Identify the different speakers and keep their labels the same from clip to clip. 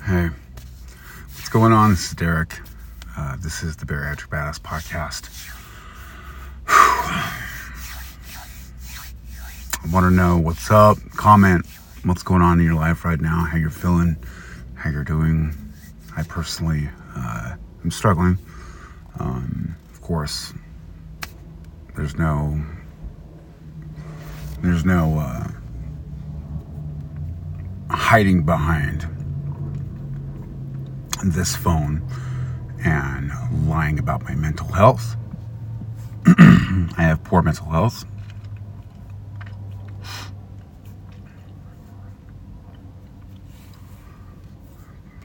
Speaker 1: Hey, what's going on? This is Derek. Uh, this is the Bariatric Badass Podcast. I want to know what's up. Comment what's going on in your life right now, how you're feeling, how you're doing. I personally uh, am struggling. Um, of course, there's no there's no uh, hiding behind this phone and lying about my mental health. I have poor mental health.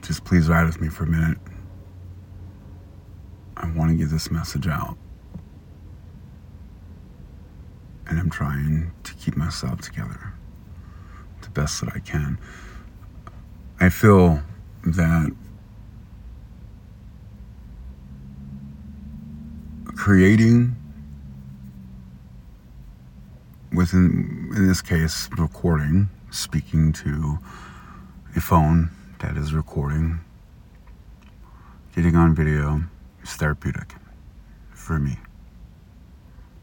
Speaker 1: Just please ride with me for a minute. I want to get this message out. And I'm trying to keep myself together the best that I can. I feel that creating within in this case recording speaking to a phone that is recording getting on video is therapeutic for me.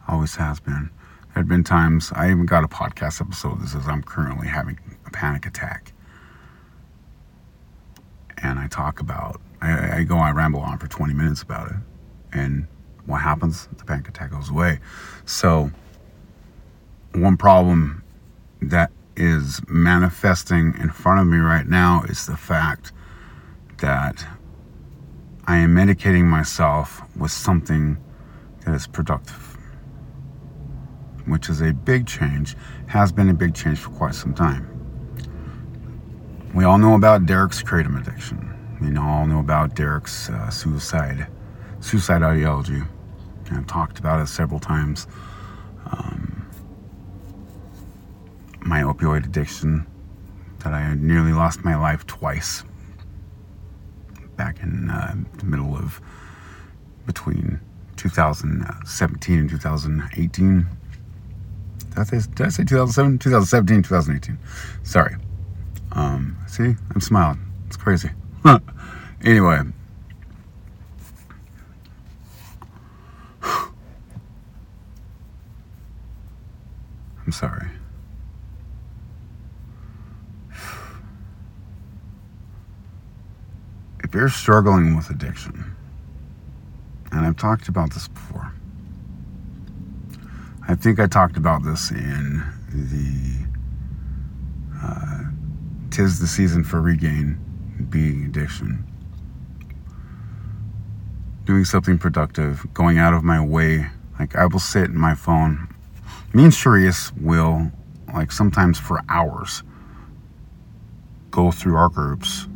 Speaker 1: Always has been. There have been times i even got a podcast episode. That says i'm currently having a panic attack. And i talk about i, I go i ramble on for 20 minutes about it. And what happens? The panic attack goes away. So, one problem that is manifesting in front of me right now is the fact that I am medicating myself with something that is productive, which is a big change, has been a big change for quite some time. We all know about Derek's kratom addiction. We all know about Derek's uh, suicide, suicide ideology. I've talked about it several times. Um, my opioid addiction, that I nearly lost my life twice back in uh, the middle of between 2017 and 2018. Did I say, did I say 2007? 2017, 2018. Sorry. Um, see, I'm smiling. It's crazy. anyway, I'm sorry. If you're struggling with addiction, and I've talked about this before, I think I talked about this in the uh, Tis the Season for Regain Beating Addiction. Doing something productive, going out of my way. Like I will sit in my phone me and Sharice will, like sometimes for hours, go through our groups.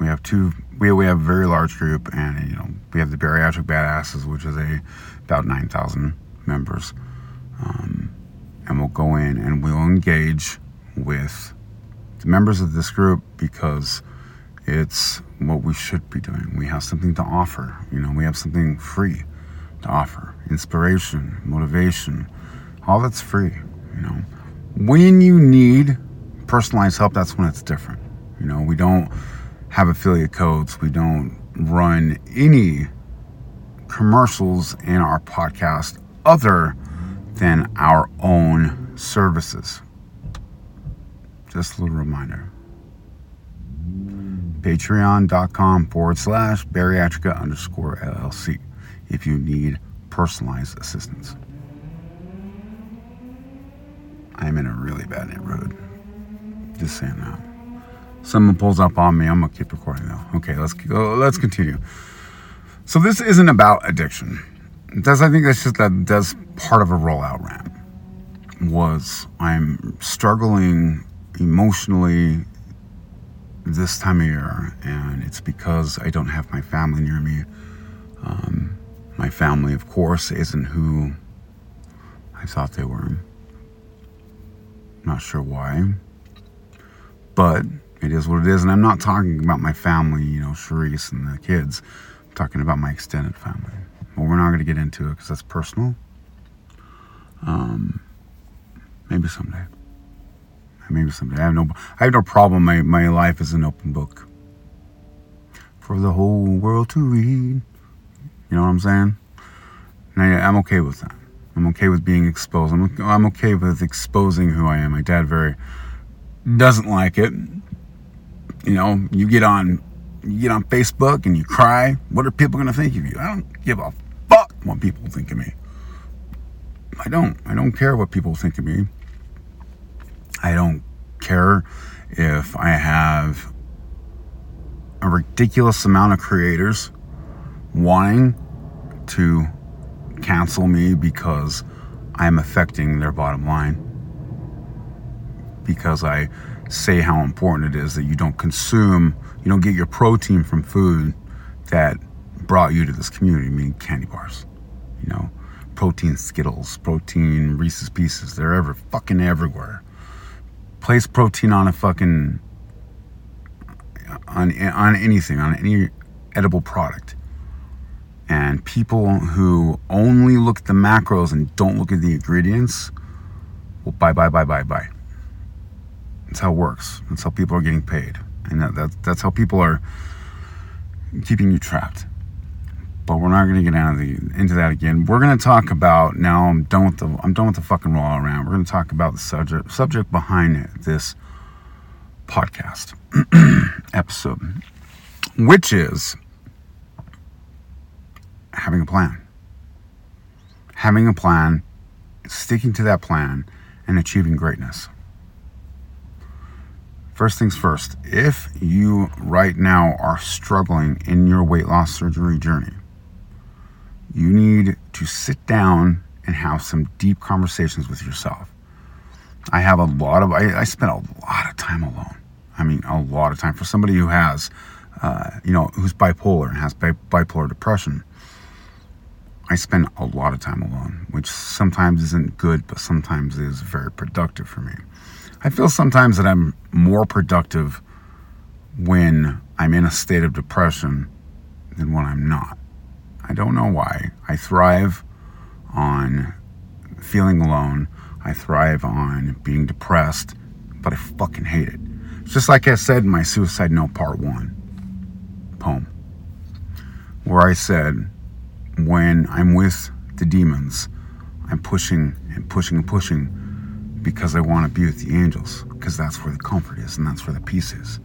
Speaker 1: We have two. We we have a very large group, and you know we have the bariatric badasses, which is a about nine thousand members, um, and we'll go in and we'll engage with the members of this group because it's what we should be doing. We have something to offer. You know, we have something free to offer: inspiration, motivation all that's free, you know. When you need personalized help, that's when it's different. You know, we don't have affiliate codes, we don't run any commercials in our podcast other than our own services. Just a little reminder. Patreon.com forward slash bariatrica underscore LLC if you need personalized assistance. I'm in a really bad neighborhood. Just saying that. Someone pulls up on me. I'm gonna keep recording though. Okay, let's go. Let's continue. So this isn't about addiction. Does I think that's just that that's part of a rollout rant. Was I'm struggling emotionally this time of year, and it's because I don't have my family near me. Um, my family, of course, isn't who I thought they were. Not sure why. But it is what it is. And I'm not talking about my family, you know, Sharice and the kids. I'm talking about my extended family. Well, we're not going to get into it because that's personal. Um, maybe someday. Maybe someday. I have no, I have no problem. My, my life is an open book. for the whole world to read. You know what I'm saying? And I, I'm okay with that. I'm okay with being exposed. I'm, I'm okay with exposing who I am. My dad very doesn't like it. You know, you get on you get on Facebook and you cry. What are people going to think of you? I don't give a fuck what people think of me. I don't. I don't care what people think of me. I don't care if I have a ridiculous amount of creators wanting to cancel me because I'm affecting their bottom line. Because I say how important it is that you don't consume, you don't get your protein from food that brought you to this community, meaning candy bars. You know, protein Skittles, protein Reese's Pieces, they're ever fucking everywhere. Place protein on a fucking on on anything, on any edible product. And people who only look at the macros and don't look at the ingredients, well, bye, bye, bye, bye, bye. That's how it works. That's how people are getting paid. And that, that that's how people are keeping you trapped. But we're not going to get out of the, into that again. We're going to talk about now. I'm done with the I'm done with the fucking roll around. We're going to talk about the subject subject behind this podcast episode, which is having a plan. Having a plan, sticking to that plan, and achieving greatness. First things first, if you right now are struggling in your weight loss surgery journey, you need to sit down and have some deep conversations with yourself. I have a lot of, I, I spend a lot of time alone. I mean, a lot of time for somebody who has, uh, you know, who's bipolar and has bi- bipolar depression. I spend a lot of time alone, which sometimes isn't good, but sometimes is very productive for me. I feel sometimes that I'm more productive when I'm in a state of depression than when I'm not. I don't know why. I thrive on feeling alone. I thrive on being depressed, but I fucking hate it. Just like I said in my Suicide Note Part 1 poem, where I said, when I'm with the demons, I'm pushing and pushing and pushing because I want to be with the angels, because that's where the comfort is and that's where the peace is.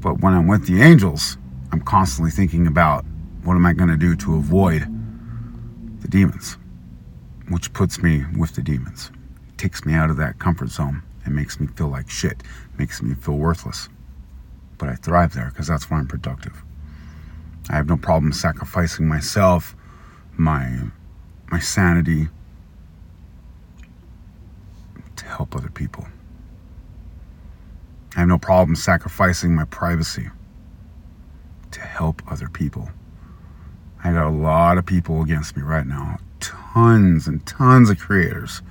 Speaker 1: But when I'm with the angels, I'm constantly thinking about what am I going to do to avoid the demons, which puts me with the demons. It takes me out of that comfort zone and makes me feel like shit, makes me feel worthless. But I thrive there because that's where I'm productive. I have no problem sacrificing myself, my my sanity to help other people. I have no problem sacrificing my privacy to help other people. I got a lot of people against me right now. Tons and tons of creators,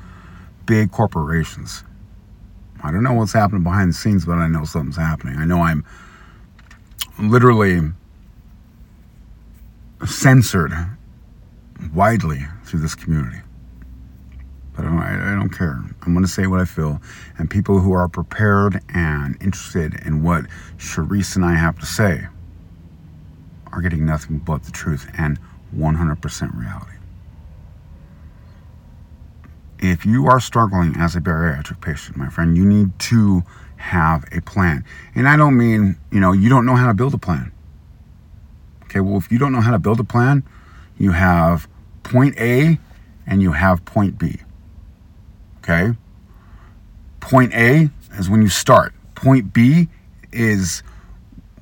Speaker 1: big corporations. I don't know what's happening behind the scenes, but I know something's happening. I know I'm literally censored widely through this community. But I don't, I don't care. I'm going to say what I feel. And people who are prepared and interested in what Charisse and I have to say are getting nothing but the truth and 100% reality. If you are struggling as a bariatric patient, my friend, you need to have a plan. And I don't mean, you know, you don't know how to build a plan. Okay, well, if you don't know how to build a plan, you have point A and you have point B. Okay? Point A is when you start, point B is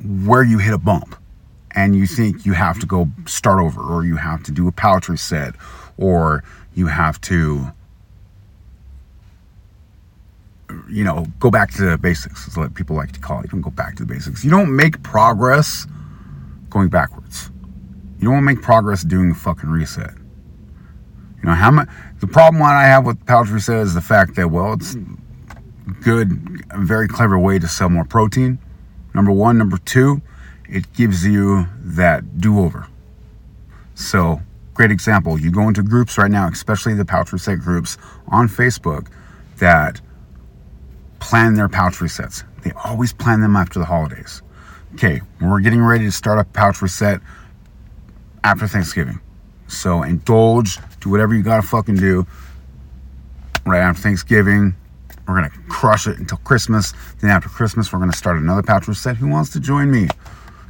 Speaker 1: where you hit a bump and you think you have to go start over or you have to do a pouch reset or you have to you know go back to the basics is what people like to call it you go back to the basics you don't make progress going backwards. You don't want to make progress doing the fucking reset. You know, how much the problem I have with pouch reset is the fact that, well, it's good, a very clever way to sell more protein. Number one. Number two, it gives you that do over. So, great example. You go into groups right now, especially the pouch reset groups on Facebook that plan their pouch resets. They always plan them after the holidays. Okay, we're getting ready to start a pouch reset after Thanksgiving. So indulge, do whatever you gotta fucking do right after Thanksgiving. We're gonna crush it until Christmas. Then after Christmas, we're gonna start another pouch reset. Who wants to join me?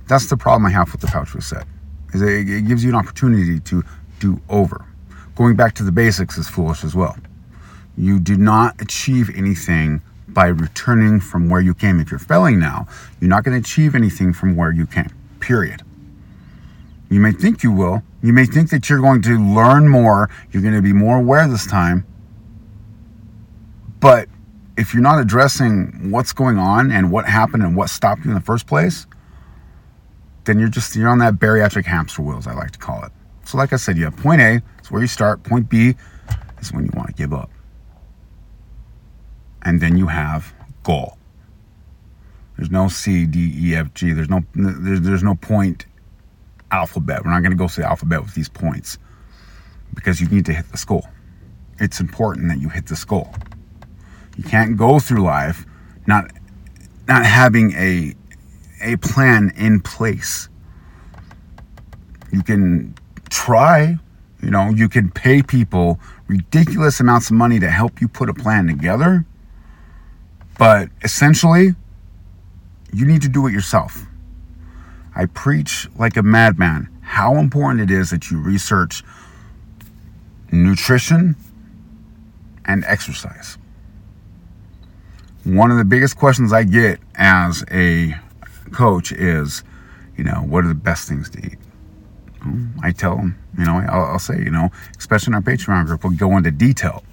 Speaker 1: That's the problem I have with the pouch reset. Is it, it gives you an opportunity to do over. Going back to the basics is foolish as well. You do not achieve anything by returning from where you came. If you're failing now, you're not going to achieve anything from where you came. Period. You may think you will. You may think that you're going to learn more, you're going to be more aware this time. But if you're not addressing what's going on and what happened and what stopped you in the first place, then you're just you're on that bariatric hamster wheel, as I like to call it. So, like I said, you have point A, it's where you start. Point B is when you want to give up. And then you have goal. There's no C, D, E, F, G. There's no there's, there's no point alphabet. We're not going to go to the alphabet with these points because you need to hit the goal. It's important that you hit the goal. You can't go through life not not having a a plan in place. You can try, you know, you can pay people ridiculous amounts of money to help you put a plan together. But essentially, you need to do it yourself. I preach like a madman how important it is that you research nutrition and exercise. One of the biggest questions I get as a coach is, you know, what are the best things to eat? I tell them, you know, I'll, I'll, say, you know, especially in our Patreon group, we'll go into detail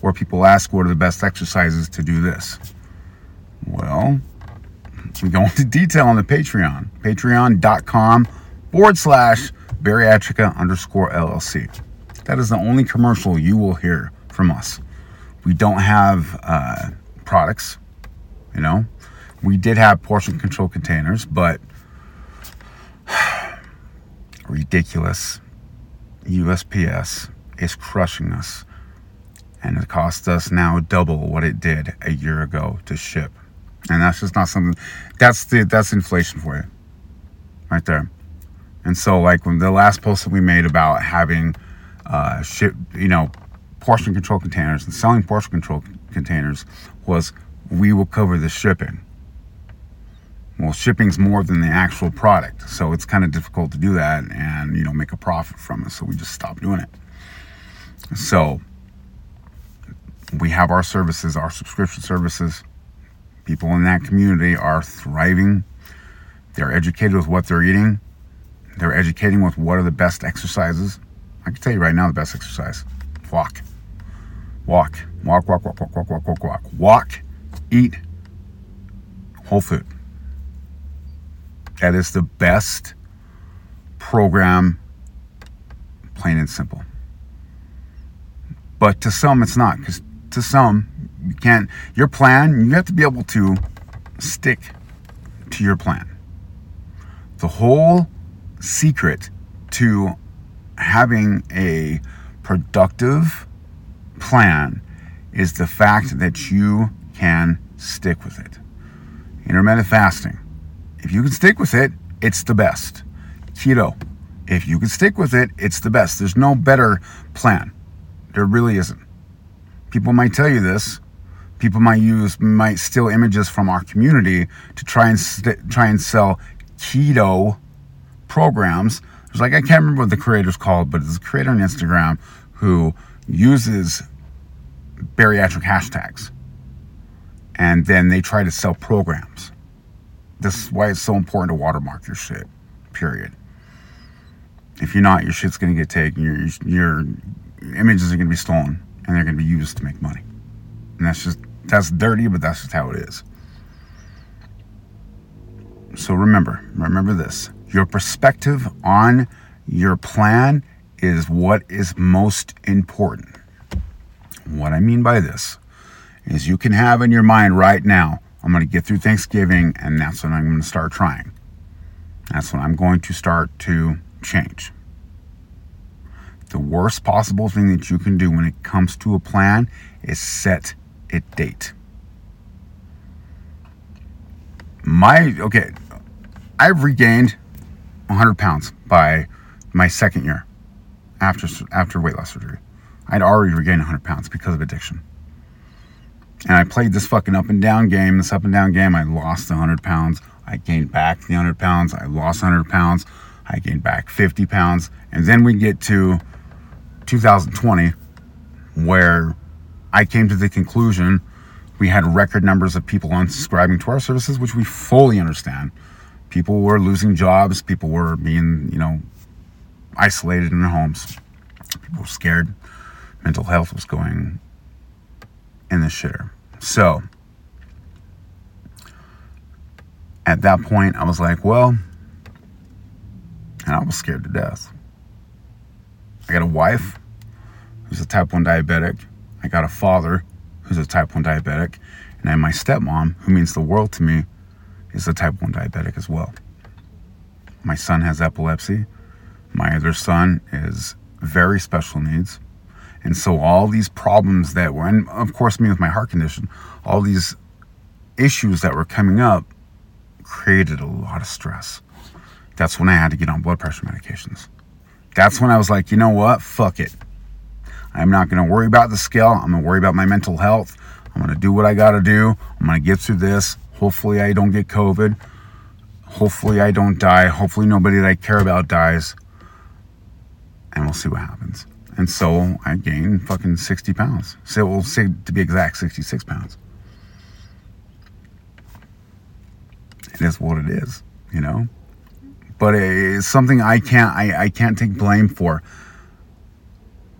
Speaker 1: where people ask what are the best exercises to do this. Well, we go into detail on the Patreon, patreon.com forward slash bariatrica underscore LLC. That is the only commercial you will hear from us. We don't have uh, products, you know, we did have portion control containers, but ridiculous. USPS is crushing us. And it cost us now double what it did a year ago to ship. And that's just not something that's the that's inflation for you. Right there. And so like when the last post that we made about having uh ship you know portion control containers and selling portion control containers was we will cover the shipping well shipping's more than the actual product so it's kind of difficult to do that and you know make a profit from it so we just stopped doing it so we have our services, our subscription services. People in that community are thriving. They're educated with what they're eating. They're educating with what are the best exercises. I can tell you right now the best exercise walk. Walk. Walk, walk, walk, walk, walk, walk, walk, walk. Walk, eat whole food. That is the best program, plain and simple. But to some, it's not because to some, you can't, your plan, you have to be able to stick to your plan. The whole secret to having a productive plan is the fact that you can stick with it. Intermittent fasting if you can stick with it, it's the best. Keto, if you can stick with it, it's the best. There's no better plan. There really isn't. People might tell you this. People might use might steal images from our community to try and st- try and sell keto programs. It's like I can't remember what the creator's called, but it's a creator on Instagram who uses bariatric hashtags, and then they try to sell programs. This is why it's so important to watermark your shit. Period. If you're not, your shit's gonna get taken. Your your images are gonna be stolen, and they're gonna be used to make money. And that's just that's dirty, but that's just how it is. So remember, remember this: your perspective on your plan is what is most important. What I mean by this is you can have in your mind right now I'm going to get through Thanksgiving, and that's when I'm going to start trying. That's when I'm going to start to change. Worst possible thing that you can do when it comes to a plan is set a date. My, okay, I've regained 100 pounds by my second year after after weight loss surgery. I'd already regained 100 pounds because of addiction. And I played this fucking up and down game, this up and down game. I lost 100 pounds. I gained back the 100 pounds. I lost 100 pounds. I gained back 50 pounds. And then we get to 2020, where I came to the conclusion we had record numbers of people unsubscribing to our services, which we fully understand. People were losing jobs, people were being, you know, isolated in their homes, people were scared, mental health was going in the shitter. So, at that point, I was like, well, and I was scared to death. I got a wife who's a type 1 diabetic. I got a father who's a type 1 diabetic. And then my stepmom, who means the world to me, is a type 1 diabetic as well. My son has epilepsy. My other son is very special needs. And so all these problems that were, and of course, me with my heart condition, all these issues that were coming up created a lot of stress. That's when I had to get on blood pressure medications. That's when I was like, you know what? Fuck it. I'm not going to worry about the scale. I'm going to worry about my mental health. I'm going to do what I got to do. I'm going to get through this. Hopefully, I don't get COVID. Hopefully, I don't die. Hopefully, nobody that I care about dies. And we'll see what happens. And so I gained fucking 60 pounds. So we'll say to be exact, 66 pounds. It is what it is, you know? But it's something I can't I, I can't take blame for.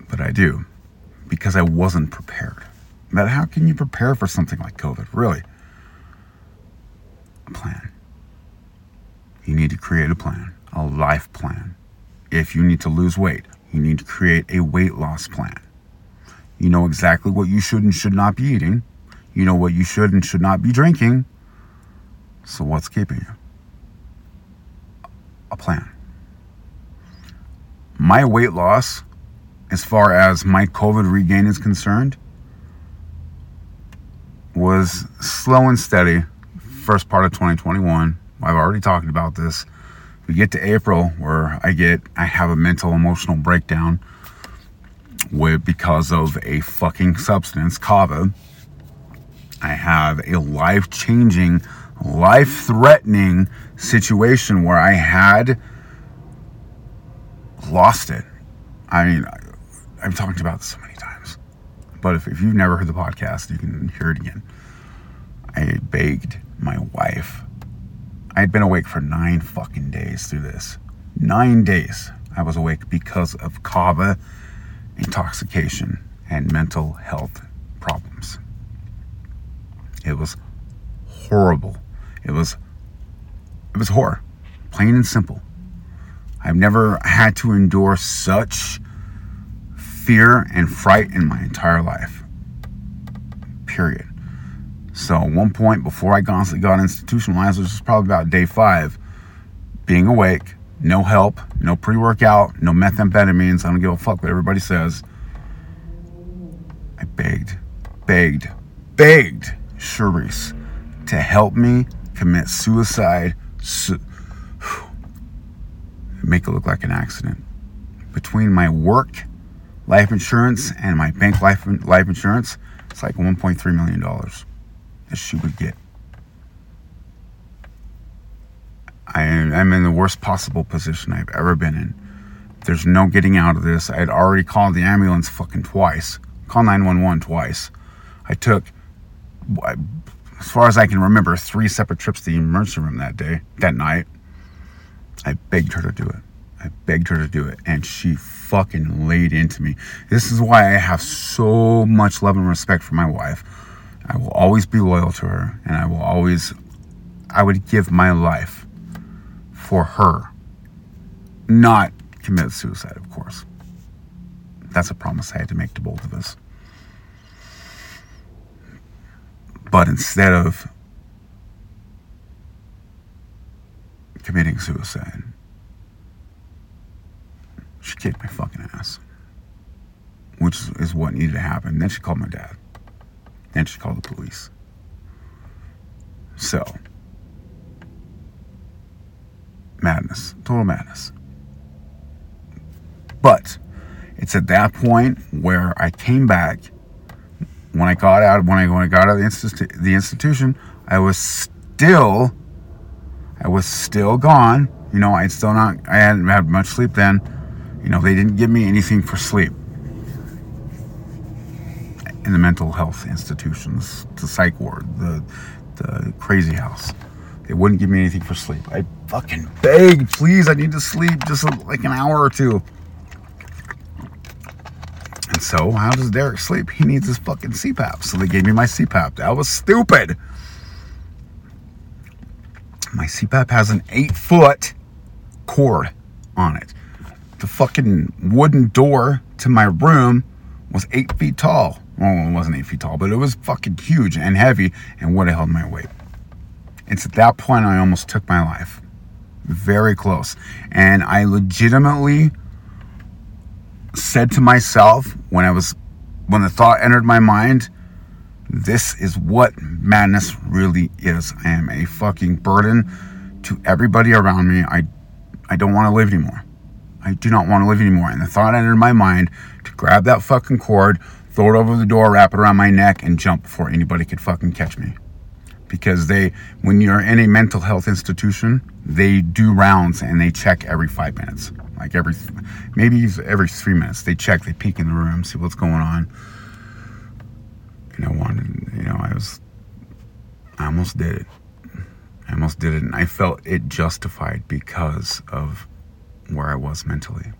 Speaker 1: But I do. Because I wasn't prepared. But how can you prepare for something like COVID? Really? A plan. You need to create a plan, a life plan. If you need to lose weight, you need to create a weight loss plan. You know exactly what you should and should not be eating. You know what you should and should not be drinking. So, what's keeping you? A plan. My weight loss, as far as my COVID regain is concerned, was slow and steady first part of 2021. I've already talked about this we get to April where I get I have a mental emotional breakdown with because of a fucking substance, kava. I have a life-changing, life-threatening situation where I had lost it. I mean, I've talked about this so many times, but if, if you've never heard the podcast, you can hear it again. I begged my wife I had been awake for nine fucking days through this. Nine days I was awake because of kava, intoxication, and mental health problems. It was horrible. It was it was horror. Plain and simple. I've never had to endure such fear and fright in my entire life. Period. So at one point before I got, got institutionalized, which was probably about day five, being awake, no help, no pre-workout, no methamphetamines. I don't give a fuck what everybody says. I begged, begged, begged Charisse to help me commit suicide, su- make it look like an accident. Between my work, life insurance, and my bank life life insurance, it's like 1.3 million dollars that she would get. I, am in the worst possible position I've ever been in. There's no getting out of this. I had already called the ambulance fucking twice, called 911 twice. I took, as far as I can remember, three separate trips to the emergency room that day, that night. I begged her to do it. I begged her to do it, and she fucking laid into me. This is why I have so much love and respect for my wife I will always be loyal to her, and I will always, I would give my life for her. Not commit suicide, of course. That's a promise I had to make to both of us. But instead of committing suicide, she kicked my fucking ass, which is what needed to happen. Then she called my dad Then she called the police. So, madness, total madness. But it's at that point where I came back. When I got out, when I when I got out of the, institu- the institution, I was still, I was still gone. You know, I'd still not, I hadn't had much sleep then. You know, they didn't give me anything for sleep in the mental health institutions, the psych ward, the the crazy house. They wouldn't give me anything for sleep. I fucking begged, please, I need to sleep just like an hour or two. And so, how does Derek sleep? He needs his fucking CPAP. So they gave me my CPAP. That was stupid. My CPAP has an eight foot cord on it. The fucking wooden door to my room was eight feet tall. Well, it wasn't eight feet tall, but it was fucking huge and heavy and would have held my weight. It's at that point I almost took my life. Very close. And I legitimately said to myself when I was, when the thought entered my mind, this is what madness really is. I am a fucking burden to everybody around me. I, I don't want to live anymore. I do not want to live anymore. And the thought entered my mind to grab that fucking cord, throw it over the door, wrap it around my neck, and jump before anybody could fucking catch me. Because they, when you're in a mental health institution, they do rounds and they check every five minutes. Like every, maybe every three minutes. They check, they peek in the room, see what's going on. And I wanted, you know, I was, I almost did it. I almost did it. And I felt it justified because of where I was mentally.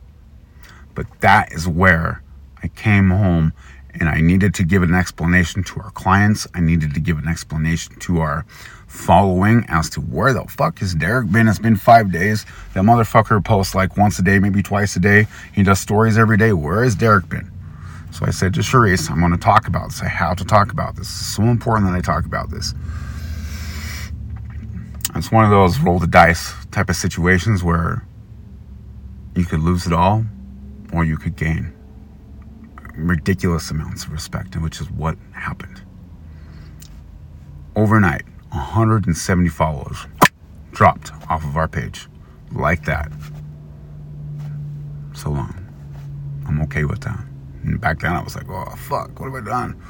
Speaker 1: But that is where I came home and I needed to give an explanation to our clients. I needed to give an explanation to our following as to where the fuck has Derek been. It's been five days. That motherfucker posts like once a day, maybe twice a day. He does stories every day. Where has Derek been? So I said to Charisse, I'm going to talk about this. I have to talk about this. It's so important that I talk about this. It's one of those roll the dice type of situations where you could lose it all or you could gain ridiculous amounts of respect, which is what happened. Overnight, 170 followers dropped off of our page like that. So long. I'm okay with that. And back then I was like, oh, fuck, what have I done?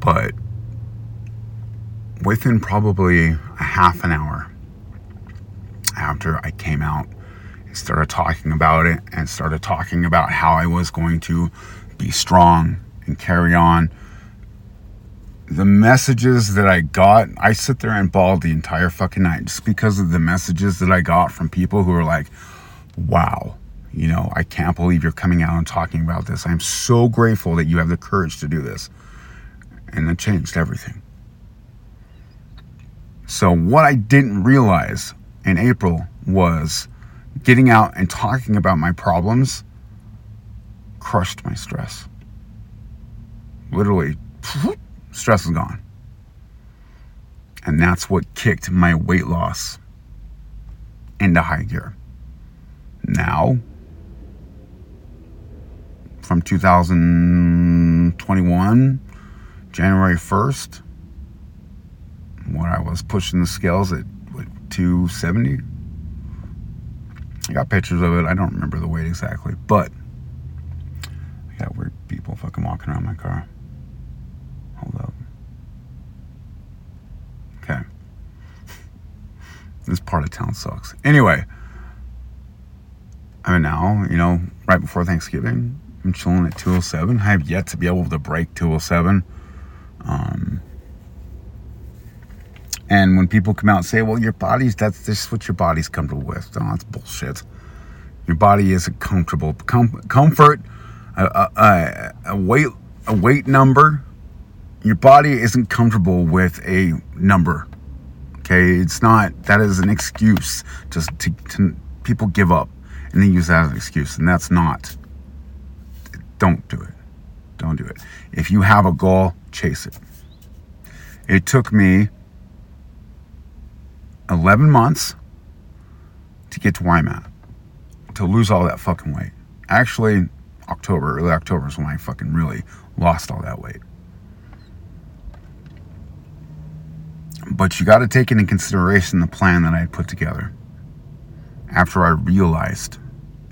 Speaker 1: But within probably a half an hour after I came out and started talking about it and started talking about how I was going to be strong and carry on. The messages that I got, I sit there and bawled the entire fucking night just because of the messages that I got from people who were like, wow, you know, I can't believe you're coming out and talking about this. I'm so grateful that you have the courage to do this. And it changed everything. So, what I didn't realize in April was getting out and talking about my problems crushed my stress. Literally, stress is gone. And that's what kicked my weight loss into high gear. Now, from 2021, January 1st, when I was pushing the scales at what, 270. I got pictures of it. I don't remember the weight exactly, but I got weird people fucking walking around my car. Hold up. Okay. this part of town sucks. Anyway, I mean, now, you know, right before Thanksgiving, I'm chilling at 207. I have yet to be able to break 207. Um, and when people come out and say, well, your body's, that's just what your body's comfortable with. Oh, that's bullshit. Your body isn't comfortable. Com- comfort, a, a, a, weight, a weight number. Your body isn't comfortable with a number. Okay, it's not. That is an excuse Just to, to people give up and they use that as an excuse, and that's not. Don't do it. Don't do it. If you have a goal, chase it. It took me 11 months to get to where I'm at, to lose all that fucking weight. Actually, October, early October is when I fucking really lost all that weight. But you got to take into consideration the plan that I had put together after I realized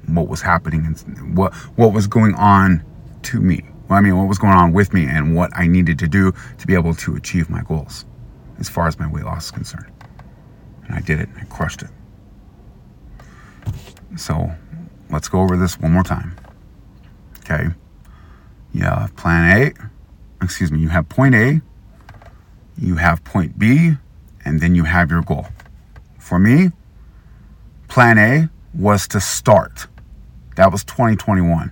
Speaker 1: what was happening and what what was going on to me. Well, I mean, what was going on with me and what I needed to do to be able to achieve my goals as far as my weight loss is concerned. And I did it. I crushed it. So let's go over this one more time. Okay. You have plan A, excuse me, you have point A, you have point B, and then you have your goal. For me, plan A was to start. That was 2021,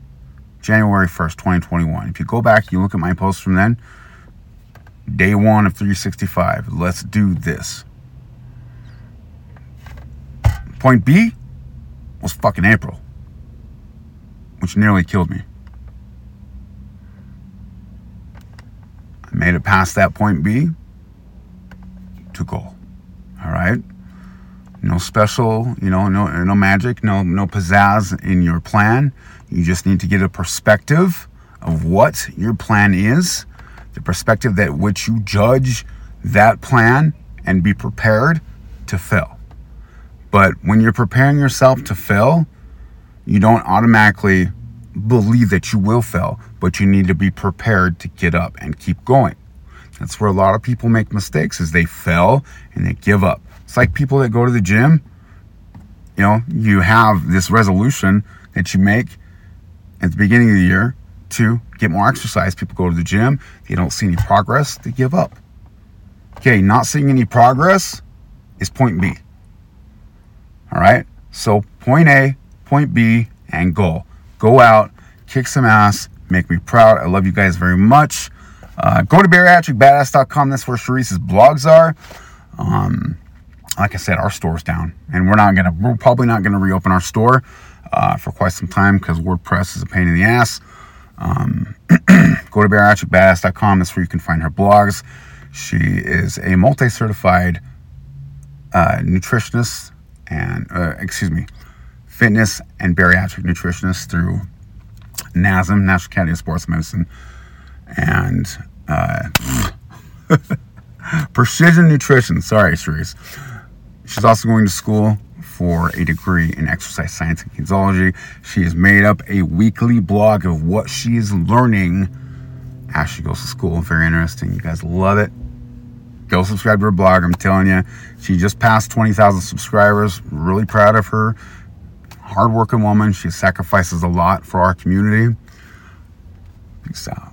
Speaker 1: January 1st, 2021. If you go back, you look at my posts from then, day one of 365. Let's do this. Point B was fucking April, which nearly killed me. I made it past that point B to goal. All right. No special, you know, no no magic, no no pizzazz in your plan. You just need to get a perspective of what your plan is, the perspective that which you judge that plan and be prepared to fail. But when you're preparing yourself to fail, you don't automatically believe that you will fail, but you need to be prepared to get up and keep going. That's where a lot of people make mistakes is they fail and they give up. It's like people that go to the gym, you know, you have this resolution that you make at the beginning of the year to get more exercise. People go to the gym, they don't see any progress, they give up. Okay, not seeing any progress is point B. All right? So point A, point B, and goal. Go out, kick some ass, make me proud. I love you guys very much. Uh, go to bariatricbadass.com. That's where Sharice's blogs are. Um, like I said, our store's down, and we're not gonna. We're probably not gonna reopen our store uh, for quite some time because WordPress is a pain in the ass. Um, go to bariatricbadass.com. That's where you can find her blogs. She is a multi-certified uh, nutritionist and, uh, excuse me, fitness and bariatric nutritionist through NASM, National Academy of Sports Medicine, and uh, Precision Nutrition. Sorry, Cerise. She's also going to school for a degree in exercise science and kinesiology. She has made up a weekly blog of what she is learning as she goes to school. Very interesting. You guys love it. Go subscribe to her blog. I'm telling you, she just passed 20,000 subscribers. Really proud of her. Hardworking woman. She sacrifices a lot for our community. Peace out.